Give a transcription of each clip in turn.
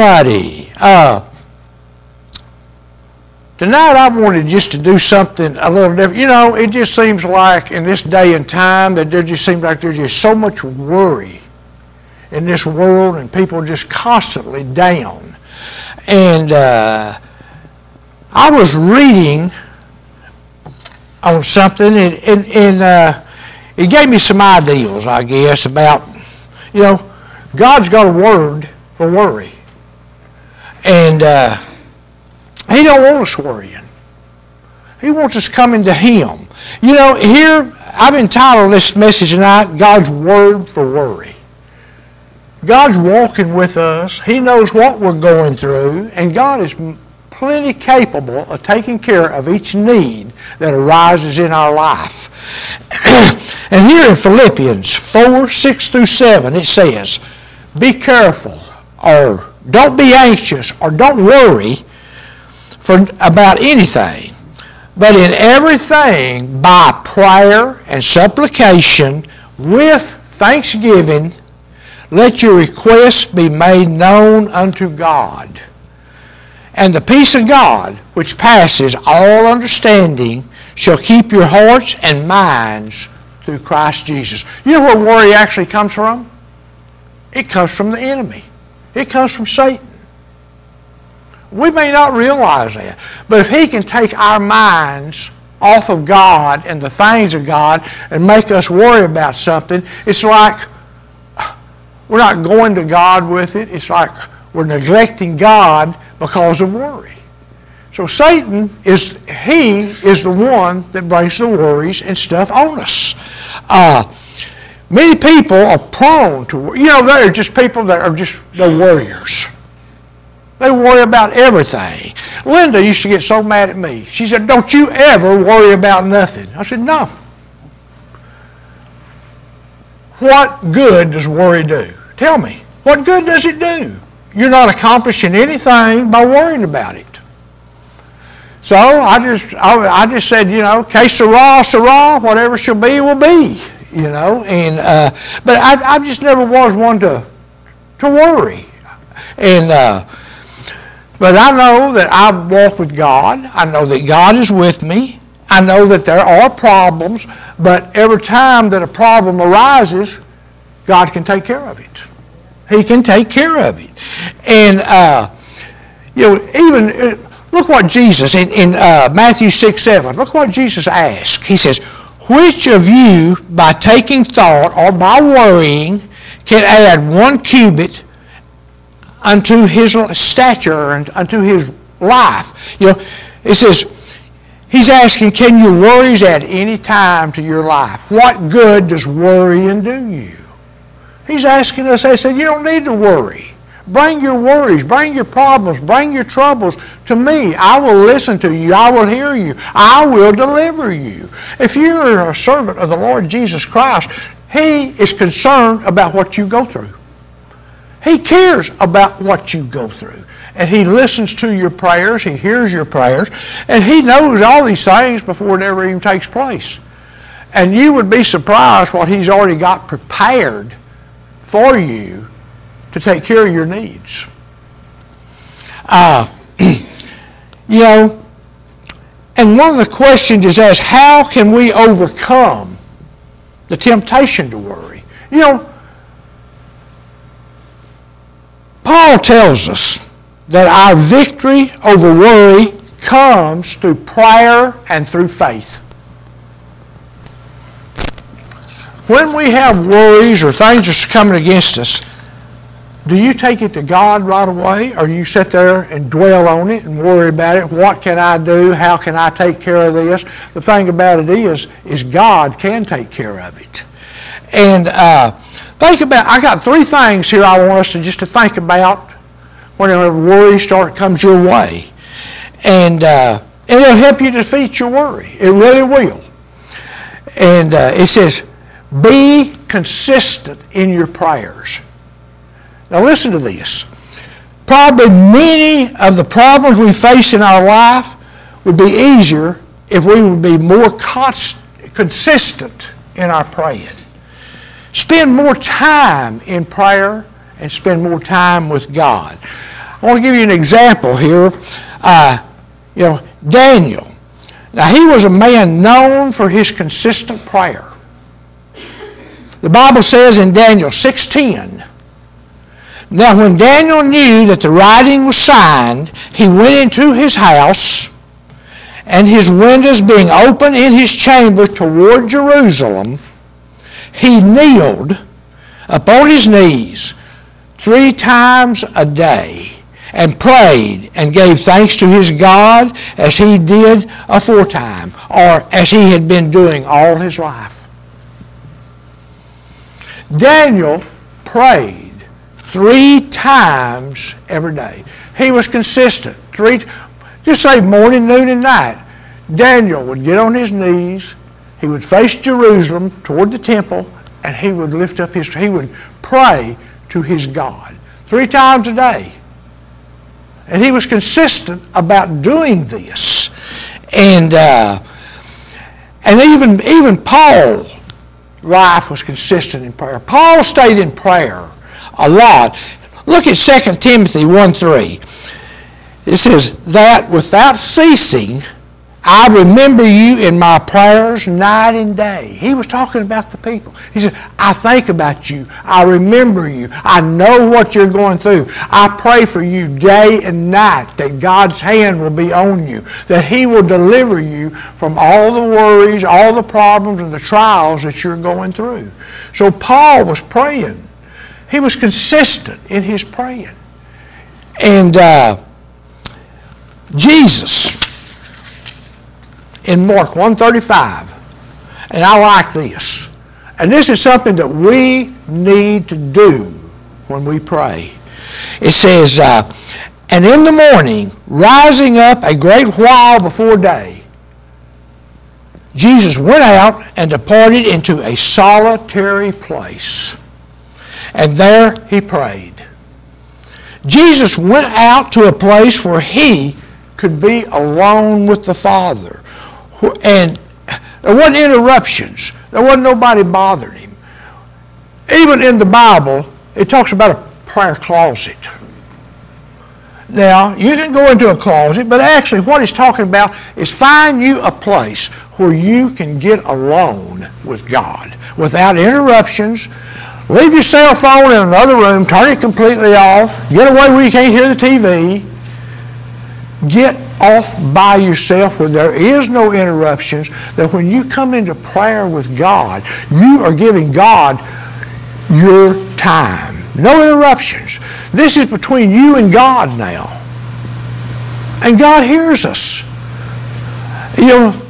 righty. Uh, tonight I wanted just to do something a little different. You know, it just seems like in this day and time that there just seems like there's just so much worry in this world and people just constantly down. And uh, I was reading on something and, and, and uh, it gave me some ideals, I guess, about, you know, God's got a word for worry. And uh, He don't want us worrying. He wants us coming to Him. You know, here, I've entitled this message tonight, God's Word for Worry. God's walking with us. He knows what we're going through, and God is plenty capable of taking care of each need that arises in our life. and here in Philippians 4 6 through 7, it says, Be careful, or don't be anxious, or don't worry for, about anything, but in everything by prayer and supplication with thanksgiving, let your requests be made known unto God and the peace of God, which passes all understanding, shall keep your hearts and minds through Christ Jesus. You know where worry actually comes from? It comes from the enemy. It comes from Satan. We may not realize that, but if he can take our minds off of God and the things of God and make us worry about something, it's like we're not going to God with it. It's like we're neglecting God because of worry. So Satan is he is the one that brings the worries and stuff on us. Uh, many people are prone to you know they're just people that are just they're warriors. They worry about everything. Linda used to get so mad at me. She said, "Don't you ever worry about nothing." I said, "No." What good does worry do? Tell me. What good does it do? You're not accomplishing anything by worrying about it. So I just, I, I just said, you know, que sera, sera, whatever shall be, will be, you know. And uh, but I, I just never was one to to worry. And uh, but I know that I walk with God. I know that God is with me. I know that there are problems, but every time that a problem arises, God can take care of it. He can take care of it. And, uh, you know, even, uh, look what Jesus, in, in uh, Matthew 6, 7, look what Jesus asked. He says, which of you, by taking thought or by worrying, can add one cubit unto his stature and unto his life? You know, it says, He's asking, can your worries add any time to your life? What good does worrying do you? He's asking us, I said, you don't need to worry. Bring your worries, bring your problems, bring your troubles to me. I will listen to you. I will hear you. I will deliver you. If you're a servant of the Lord Jesus Christ, He is concerned about what you go through. He cares about what you go through. And He listens to your prayers, He hears your prayers, and He knows all these things before it ever even takes place. And you would be surprised what He's already got prepared for you to take care of your needs. Uh, you know, and one of the questions is asked, how can we overcome the temptation to worry? You know, Paul tells us that our victory over worry comes through prayer and through faith. When we have worries or things are coming against us, do you take it to God right away or you sit there and dwell on it and worry about it? What can I do? How can I take care of this? The thing about it is, is God can take care of it. And uh, think about, I got three things here I want us to just to think about whenever worry start comes your way. And, uh, it'll help you defeat your worry. It really will. And uh, it says, be consistent in your prayers. Now, listen to this. Probably many of the problems we face in our life would be easier if we would be more const- consistent in our praying. Spend more time in prayer and spend more time with God. I want to give you an example here. Uh, you know, Daniel. Now, he was a man known for his consistent prayer. The Bible says in Daniel 6:10, Now when Daniel knew that the writing was signed, he went into his house, and his windows being open in his chamber toward Jerusalem, he kneeled upon his knees three times a day and prayed and gave thanks to his God as he did aforetime, or as he had been doing all his life. Daniel prayed three times every day. He was consistent. Three, just say morning, noon, and night. Daniel would get on his knees. He would face Jerusalem toward the temple, and he would lift up his. He would pray to his God three times a day. And he was consistent about doing this. And, uh, and even, even Paul life was consistent in prayer. Paul stayed in prayer a lot. Look at 2 Timothy 1 3. It says, That without ceasing, I remember you in my prayers night and day. He was talking about the people. He said, I think about you. I remember you. I know what you're going through. I pray for you day and night that God's hand will be on you, that He will deliver you from all the worries, all the problems, and the trials that you're going through. So Paul was praying. He was consistent in his praying. And uh, Jesus, in Mark 135. And I like this. And this is something that we need to do when we pray. It says, uh, And in the morning, rising up a great while before day, Jesus went out and departed into a solitary place. And there he prayed. Jesus went out to a place where he could be alone with the Father and there wasn't interruptions. There wasn't nobody bothering him. Even in the Bible, it talks about a prayer closet. Now, you can go into a closet, but actually what he's talking about is find you a place where you can get alone with God without interruptions. Leave your cell phone in another room, turn it completely off, get away where you can't hear the TV. Get off by yourself where there is no interruptions, that when you come into prayer with God, you are giving God your time. No interruptions. This is between you and God now. And God hears us. You know,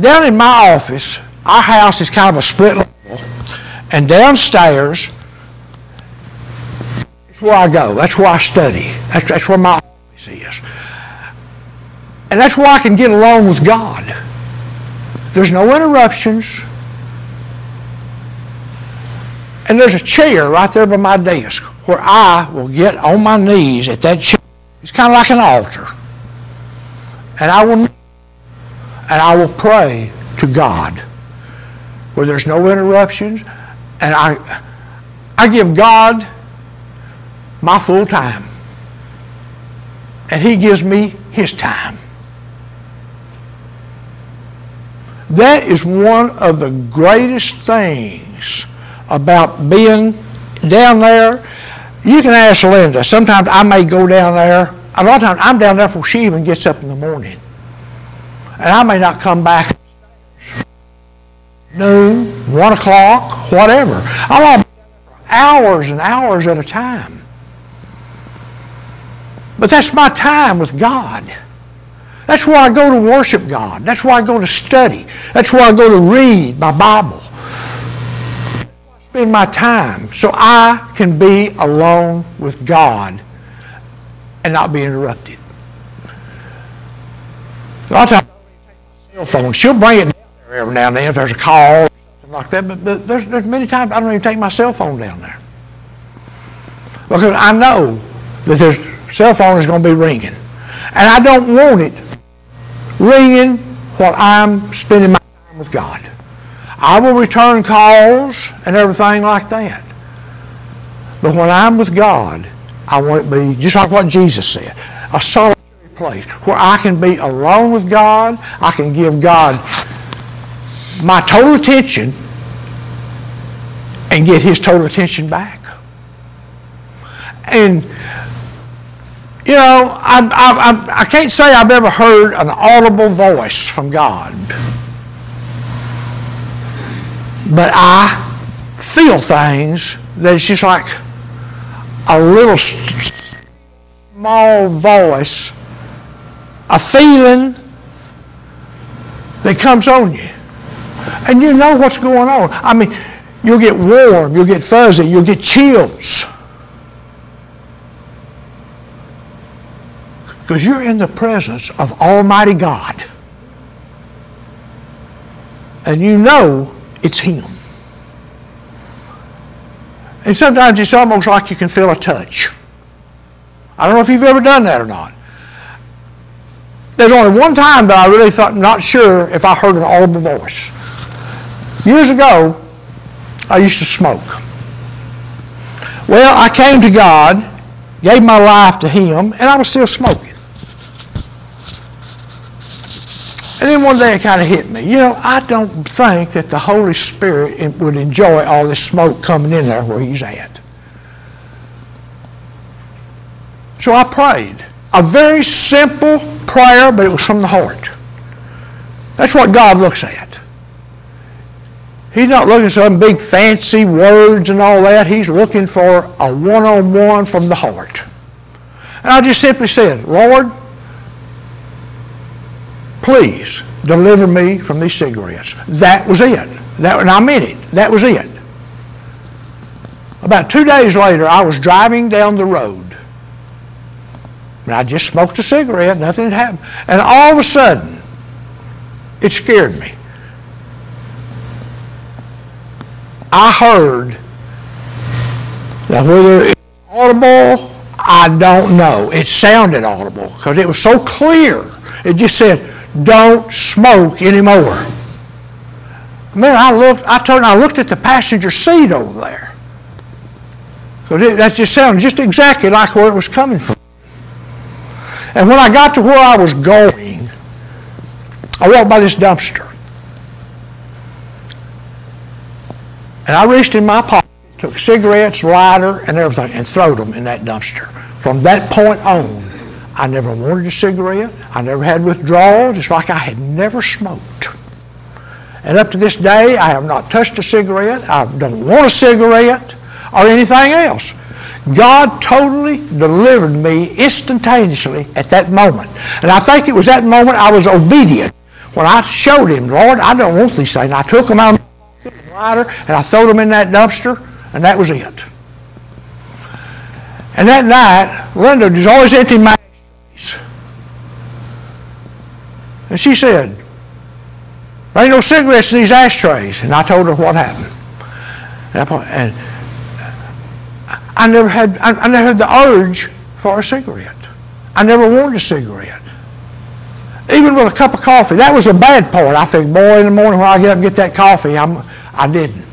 down in my office, our house is kind of a split level, and downstairs is where I go. That's where I study. That's, that's where my office is. And that's where I can get along with God. There's no interruptions. And there's a chair right there by my desk where I will get on my knees at that chair. It's kind of like an altar. And I will and I will pray to God where there's no interruptions. And I I give God my full time. And He gives me His time. That is one of the greatest things about being down there. You can ask Linda. Sometimes I may go down there. A lot of times I'm down there before she even gets up in the morning. And I may not come back noon, one o'clock, whatever. I'll be hours and hours at a time. But that's my time with God. That's where I go to worship God. That's where I go to study. That's where I go to read my Bible. Spend my time so I can be alone with God and not be interrupted. A lot of times, cell phone. She'll bring it every now and then if there's a call like that. But, but there's, there's many times I don't even take my cell phone down there because I know that this cell phone is going to be ringing. And I don't want it ringing while I'm spending my time with God. I will return calls and everything like that. But when I'm with God, I want it to be just like what Jesus said, a solitary place where I can be alone with God. I can give God my total attention and get His total attention back. And you know, I, I, I, I can't say I've ever heard an audible voice from God. But I feel things that it's just like a little small voice, a feeling that comes on you. And you know what's going on. I mean, you'll get warm, you'll get fuzzy, you'll get chills. Because you're in the presence of Almighty God. And you know it's Him. And sometimes it's almost like you can feel a touch. I don't know if you've ever done that or not. There's only one time that I really thought, not sure if I heard an audible voice. Years ago, I used to smoke. Well, I came to God, gave my life to Him, and I was still smoking. And then one day it kind of hit me. You know, I don't think that the Holy Spirit would enjoy all this smoke coming in there where He's at. So I prayed. A very simple prayer, but it was from the heart. That's what God looks at. He's not looking for some big fancy words and all that. He's looking for a one on one from the heart. And I just simply said, Lord, please deliver me from these cigarettes. That was it. That, and I meant it. That was it. About two days later, I was driving down the road. And I just smoked a cigarette. Nothing had happened. And all of a sudden, it scared me. I heard that whether it's audible, I don't know. It sounded audible because it was so clear. It just said, don't smoke anymore. Man, I looked, I turned, I looked at the passenger seat over there. So that just sounded just exactly like where it was coming from. And when I got to where I was going, I walked by this dumpster. And I reached in my pocket, took cigarettes, lighter, and everything, and threw them in that dumpster. From that point on, I never wanted a cigarette. I never had withdrawals. It's like I had never smoked. And up to this day, I have not touched a cigarette. I don't want a cigarette or anything else. God totally delivered me instantaneously at that moment. And I think it was that moment I was obedient. When I showed him, Lord, I don't want these things. I took them out and I threw them in that dumpster, and that was it. And that night, Linda was always empty my ashtrays. and she said, there ain't no cigarettes in these ashtrays. And I told her what happened. And I never had, I never had the urge for a cigarette. I never wanted a cigarette. Even with a cup of coffee, that was the bad part. I think, boy, in the morning when I get up and get that coffee, I'm, I didn't.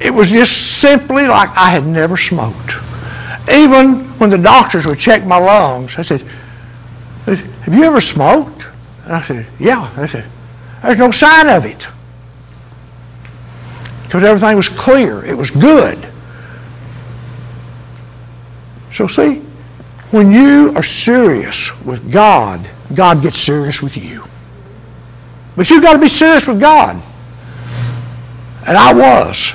It was just simply like I had never smoked. Even when the doctors would check my lungs, I said, Have you ever smoked? And I said, Yeah. I said, There's no sign of it. Because everything was clear, it was good. So, see, when you are serious with God, God gets serious with you. But you've got to be serious with God. And I was.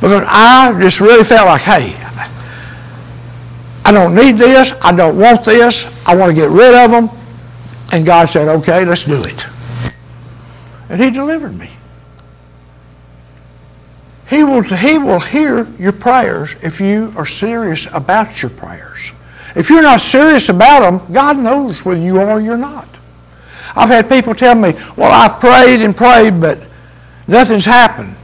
Because I just really felt like, hey, I don't need this. I don't want this. I want to get rid of them. And God said, okay, let's do it. And He delivered me. He will, he will hear your prayers if you are serious about your prayers. If you're not serious about them, God knows whether you are or you're not. I've had people tell me, well, I've prayed and prayed, but nothing's happened.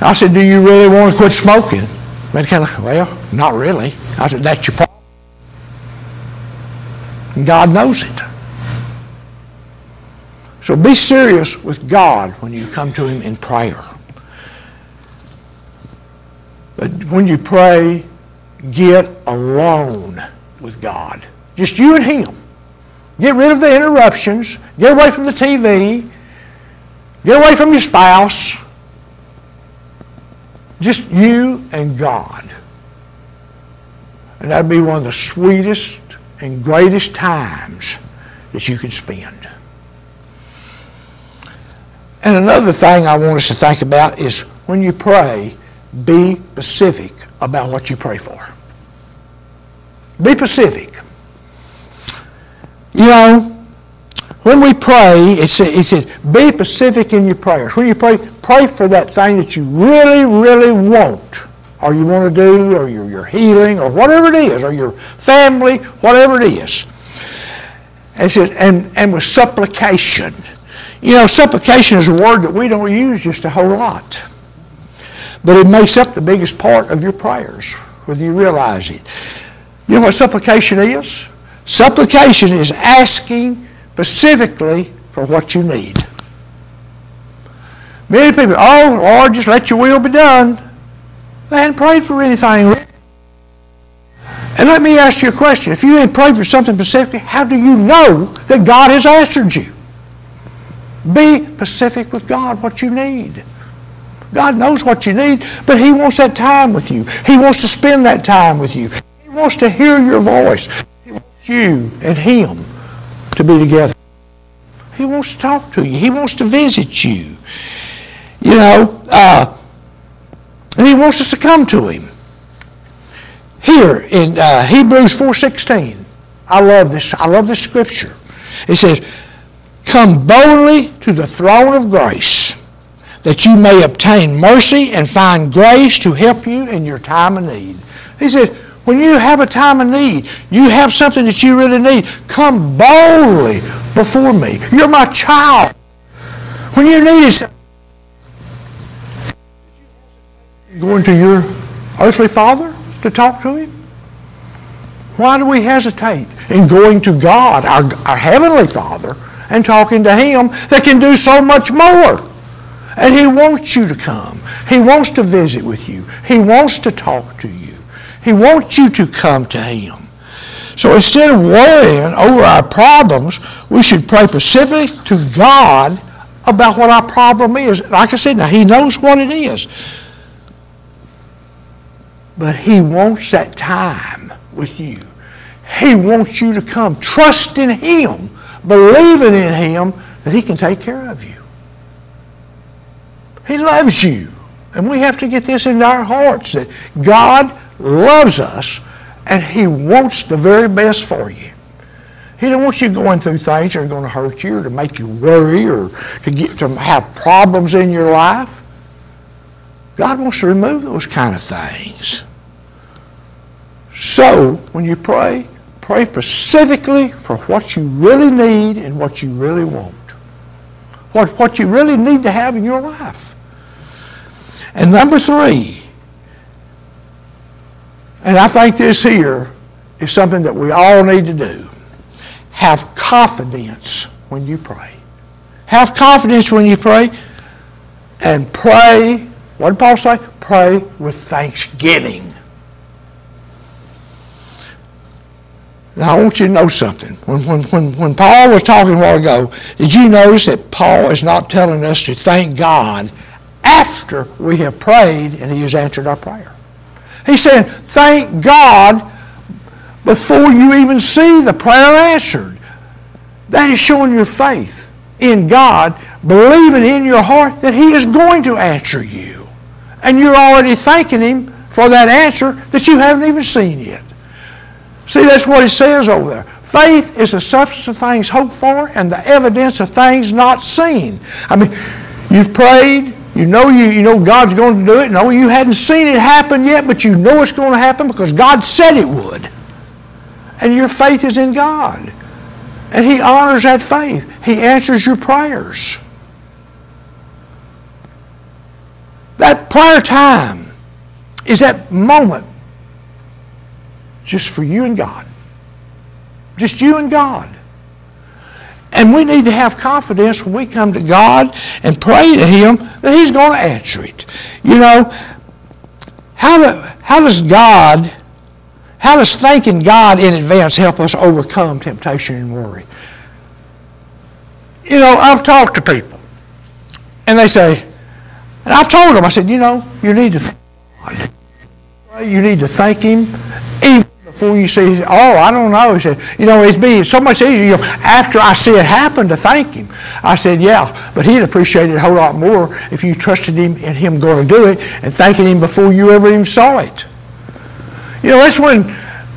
I said, do you really want to quit smoking? And kind of, well, not really. I said, that's your problem. And God knows it. So be serious with God when you come to Him in prayer. But when you pray, get alone with God. Just you and Him. Get rid of the interruptions. Get away from the TV. Get away from your spouse. Just you and God. And that'd be one of the sweetest and greatest times that you could spend. And another thing I want us to think about is when you pray, be specific about what you pray for. Be specific. You know, when we pray, it said, said, be specific in your prayers. When you pray, pray for that thing that you really, really want, or you want to do, or your, your healing, or whatever it is, or your family, whatever it is. And it said, and, and with supplication. You know, supplication is a word that we don't use just a whole lot. But it makes up the biggest part of your prayers, whether you realize it. You know what supplication is? Supplication is asking specifically for what you need. Many people, oh, Lord, just let your will be done. They hadn't prayed for anything. And let me ask you a question. If you ain't prayed for something specific, how do you know that God has answered you? Be specific with God what you need. God knows what you need, but He wants that time with you. He wants to spend that time with you. He wants to hear your voice. He wants you and Him to be together. He wants to talk to you. He wants to visit you. You know, uh, and He wants us to come to Him. Here in uh, Hebrews 4.16, I love this. I love this scripture. It says, Come boldly to the throne of grace that you may obtain mercy and find grace to help you in your time of need. He says, when you have a time of need, you have something that you really need, come boldly before me. You're my child. When you need it, going to your earthly father to talk to him? Why do we hesitate in going to God, our, our heavenly Father, and talking to Him that can do so much more? And He wants you to come. He wants to visit with you. He wants to talk to you. He wants you to come to Him. So instead of worrying over our problems, we should pray specifically to God about what our problem is. Like I said, now He knows what it is. But He wants that time with you. He wants you to come. Trust in Him, believing in Him that He can take care of you. He loves you. And we have to get this into our hearts that God loves us and He wants the very best for you. He don't want you going through things that are going to hurt you or to make you worry or to get to have problems in your life. God wants to remove those kind of things. So, when you pray, pray specifically for what you really need and what you really want. What, what you really need to have in your life. And number three, and I think this here is something that we all need to do. Have confidence when you pray. Have confidence when you pray and pray. What did Paul say? Pray with thanksgiving. Now, I want you to know something. When, when, when, when Paul was talking a while ago, did you notice that Paul is not telling us to thank God after we have prayed and He has answered our prayer. He's saying, thank God before you even see the prayer answered. That is showing your faith in God, believing in your heart that He is going to answer you. And you're already thanking Him for that answer that you haven't even seen yet. See, that's what it says over there. Faith is the substance of things hoped for and the evidence of things not seen. I mean, you've prayed, you know you, you know God's going to do it. No, you hadn't seen it happen yet, but you know it's going to happen because God said it would. And your faith is in God. And He honors that faith. He answers your prayers. That prayer time is that moment just for you and God. Just you and God. And we need to have confidence when we come to God and pray to Him that He's going to answer it. You know, how, do, how does God, how does thanking God in advance help us overcome temptation and worry? You know, I've talked to people, and they say, and I've told them, I said, you know, you need to you need to thank Him even before you see, oh, I don't know. He said, you know, it'd be so much easier. You know, after I see it happen to thank Him. I said, yeah, but He'd appreciate it a whole lot more if you trusted Him and Him going to do it and thanking Him before you ever even saw it. You know, that's when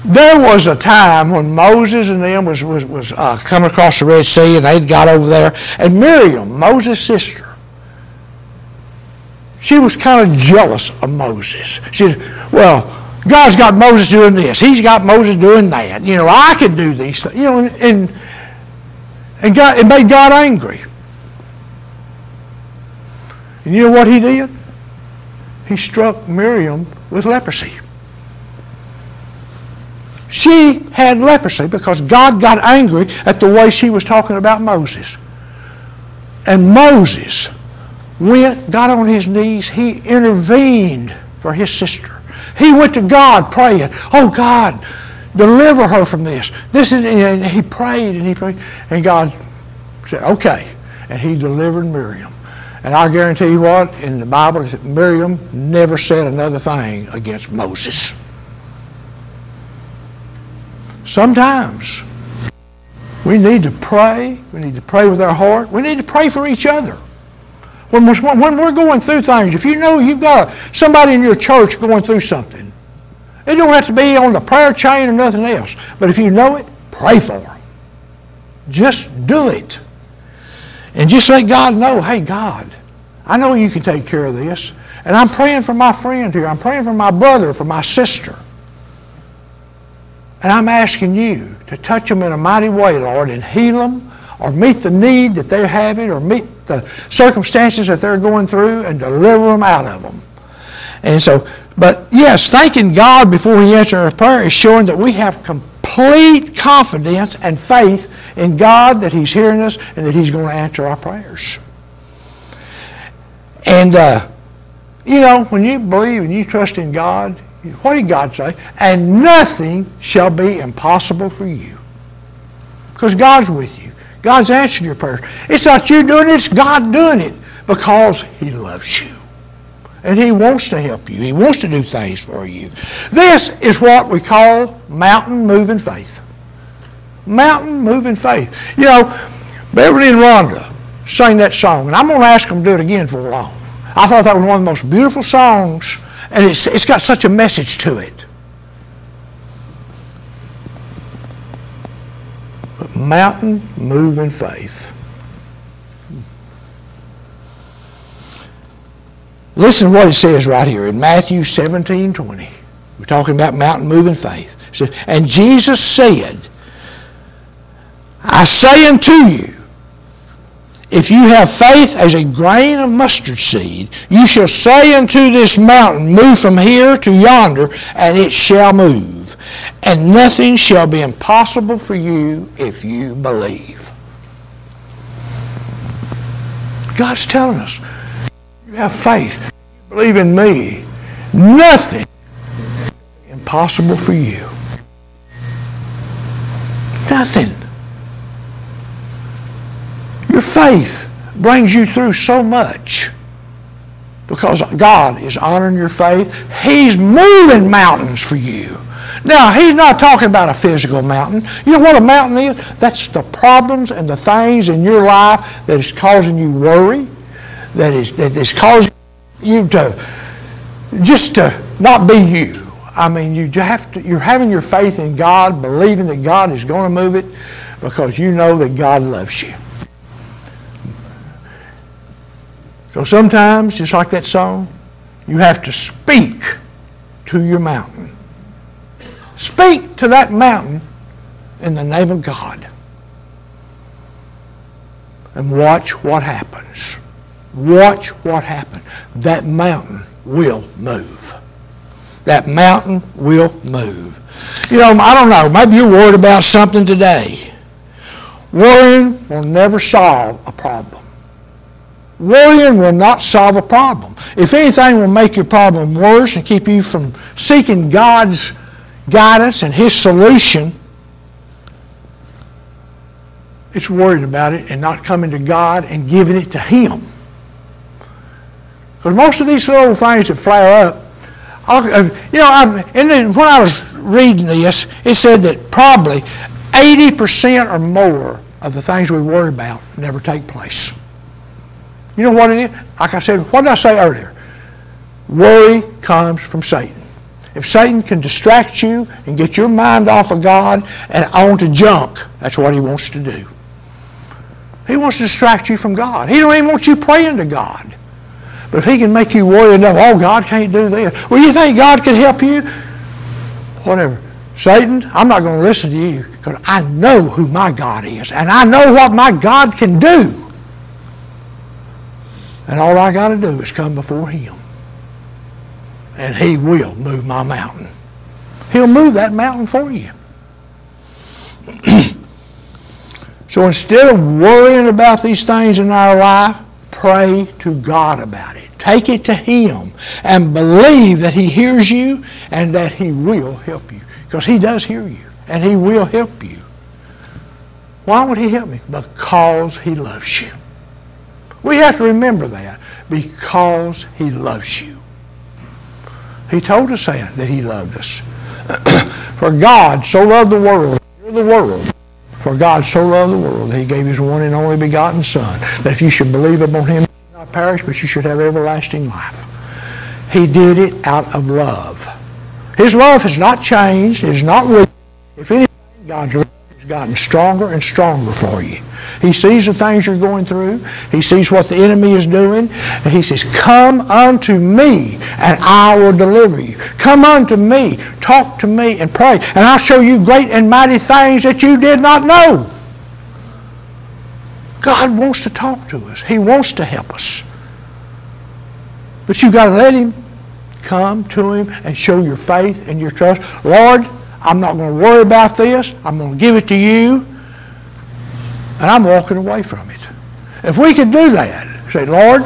there was a time when Moses and them was, was, was uh, coming across the Red Sea and they'd got over there. And Miriam, Moses' sister, she was kind of jealous of Moses. She said, well, God's got Moses doing this. He's got Moses doing that. You know, I could do these things. You know, and, and God, it made God angry. And you know what he did? He struck Miriam with leprosy. She had leprosy because God got angry at the way she was talking about Moses. And Moses went, got on his knees, he intervened for his sister. He went to God praying, Oh God, deliver her from this. This is, and he prayed and he prayed, and God said, Okay. And he delivered Miriam. And I guarantee you what, in the Bible, Miriam never said another thing against Moses. Sometimes we need to pray. We need to pray with our heart. We need to pray for each other. When we're, when we're going through things, if you know you've got somebody in your church going through something, it don't have to be on the prayer chain or nothing else. But if you know it, pray for them. Just do it. And just let God know, hey, God, I know you can take care of this. And I'm praying for my friend here. I'm praying for my brother, for my sister. And I'm asking you to touch them in a mighty way, Lord, and heal them or meet the need that they're having or meet the circumstances that they're going through and deliver them out of them. And so, but yes, thanking God before He answers our prayer is showing that we have complete confidence and faith in God that He's hearing us and that He's going to answer our prayers. And, uh, you know, when you believe and you trust in God, what did God say? And nothing shall be impossible for you. Because God's with you. God's answering your prayers. It's not you doing it, it's God doing it because He loves you. And He wants to help you. He wants to do things for you. This is what we call mountain moving faith. Mountain moving faith. You know, Beverly and Rhonda sang that song, and I'm going to ask them to do it again for a long. I thought that was one of the most beautiful songs and it's, it's got such a message to it. Mountain moving faith. Listen to what it says right here in Matthew 17 20. We're talking about mountain moving faith. Says, and Jesus said, I say unto you, if you have faith as a grain of mustard seed, you shall say unto this mountain, Move from here to yonder, and it shall move. And nothing shall be impossible for you if you believe. God's telling us, you have faith. You believe in me. Nothing impossible for you. Nothing. Your faith brings you through so much because God is honoring your faith. He's moving mountains for you. Now, he's not talking about a physical mountain. You know what a mountain is? That's the problems and the things in your life that is causing you worry, that is, that is causing you to just to not be you. I mean, you have to, you're having your faith in God, believing that God is going to move it because you know that God loves you. So sometimes, just like that song, you have to speak to your mountain. Speak to that mountain in the name of God. And watch what happens. Watch what happens. That mountain will move. That mountain will move. You know, I don't know, maybe you're worried about something today. Worrying will never solve a problem. Worrying will not solve a problem. If anything will make your problem worse and keep you from seeking God's guidance and His solution, it's worried about it and not coming to God and giving it to Him. Because most of these little things that flare up, uh, you know, I, and when I was reading this, it said that probably 80% or more of the things we worry about never take place. You know what it is? Like I said, what did I say earlier? Worry comes from Satan. If Satan can distract you and get your mind off of God and onto junk, that's what he wants to do. He wants to distract you from God. He don't even want you praying to God. But if he can make you worry enough, oh, God can't do this. Well, you think God can help you? Whatever. Satan, I'm not going to listen to you because I know who my God is and I know what my God can do. And all I got to do is come before him. And he will move my mountain. He'll move that mountain for you. so instead of worrying about these things in our life, pray to God about it. Take it to Him and believe that He hears you and that He will help you. Because He does hear you and He will help you. Why would He help me? Because He loves you. We have to remember that because He loves you. He told us that, that He loved us. For God so loved the world, the world, for God so loved the world that He gave His one and only begotten Son, that if you should believe upon Him, you not perish, but you should have everlasting life. He did it out of love. His love has not changed, is not weak. If anything, God's love has gotten stronger and stronger for you. He sees the things you're going through. He sees what the enemy is doing. And he says, Come unto me, and I will deliver you. Come unto me, talk to me, and pray, and I'll show you great and mighty things that you did not know. God wants to talk to us. He wants to help us. But you've got to let Him come to Him and show your faith and your trust. Lord, I'm not going to worry about this. I'm going to give it to you. And I'm walking away from it. If we can do that, say, Lord,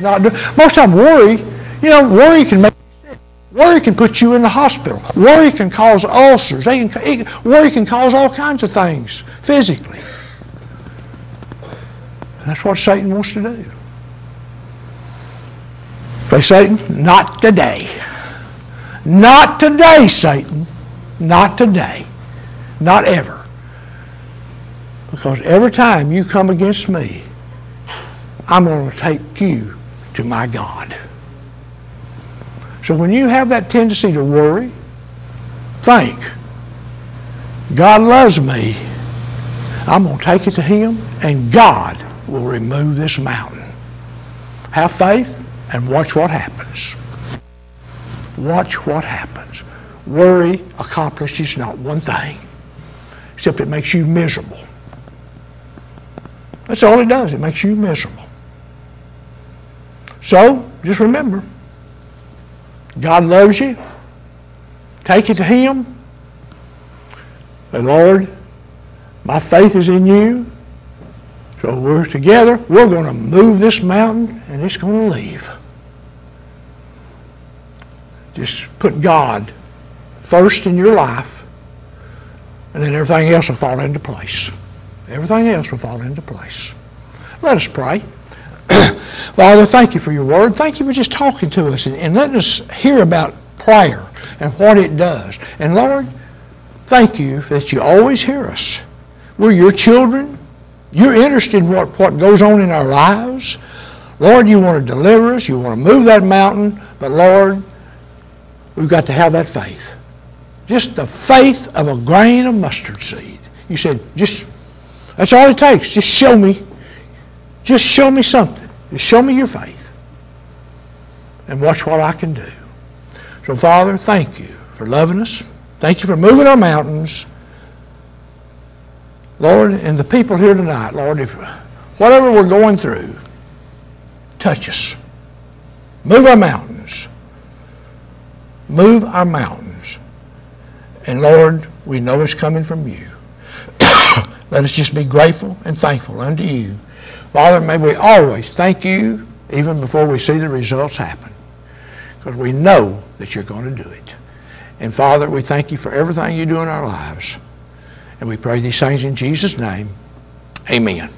not do, most time worry, you know, worry can make. Worry can put you in the hospital. Worry can cause ulcers. Can, worry can cause all kinds of things physically. And that's what Satan wants to do. Say, Satan, not today. Not today, Satan. Not today. Not ever. Because every time you come against me, I'm going to take you to my God. So when you have that tendency to worry, think, God loves me. I'm going to take it to Him, and God will remove this mountain. Have faith and watch what happens. Watch what happens. Worry accomplishes not one thing, except it makes you miserable. That's all it does. It makes you miserable. So, just remember, God loves you. Take it to Him. And Lord, my faith is in you. So we're together. We're going to move this mountain and it's going to leave. Just put God first in your life and then everything else will fall into place. Everything else will fall into place. Let us pray. Father, thank you for your word. Thank you for just talking to us and, and letting us hear about prayer and what it does. And Lord, thank you that you always hear us. We're your children. You're interested in what, what goes on in our lives. Lord, you want to deliver us. You want to move that mountain. But Lord, we've got to have that faith. Just the faith of a grain of mustard seed. You said, just, that's all it takes. Just show me. Just show me something. Just show me your faith. And watch what I can do. So, Father, thank you for loving us. Thank you for moving our mountains. Lord, and the people here tonight, Lord, if whatever we're going through, touch us. Move our mountains. Move our mountains. And Lord, we know it's coming from you. Let us just be grateful and thankful unto you. Father, may we always thank you even before we see the results happen because we know that you're going to do it. And Father, we thank you for everything you do in our lives. And we pray these things in Jesus' name. Amen.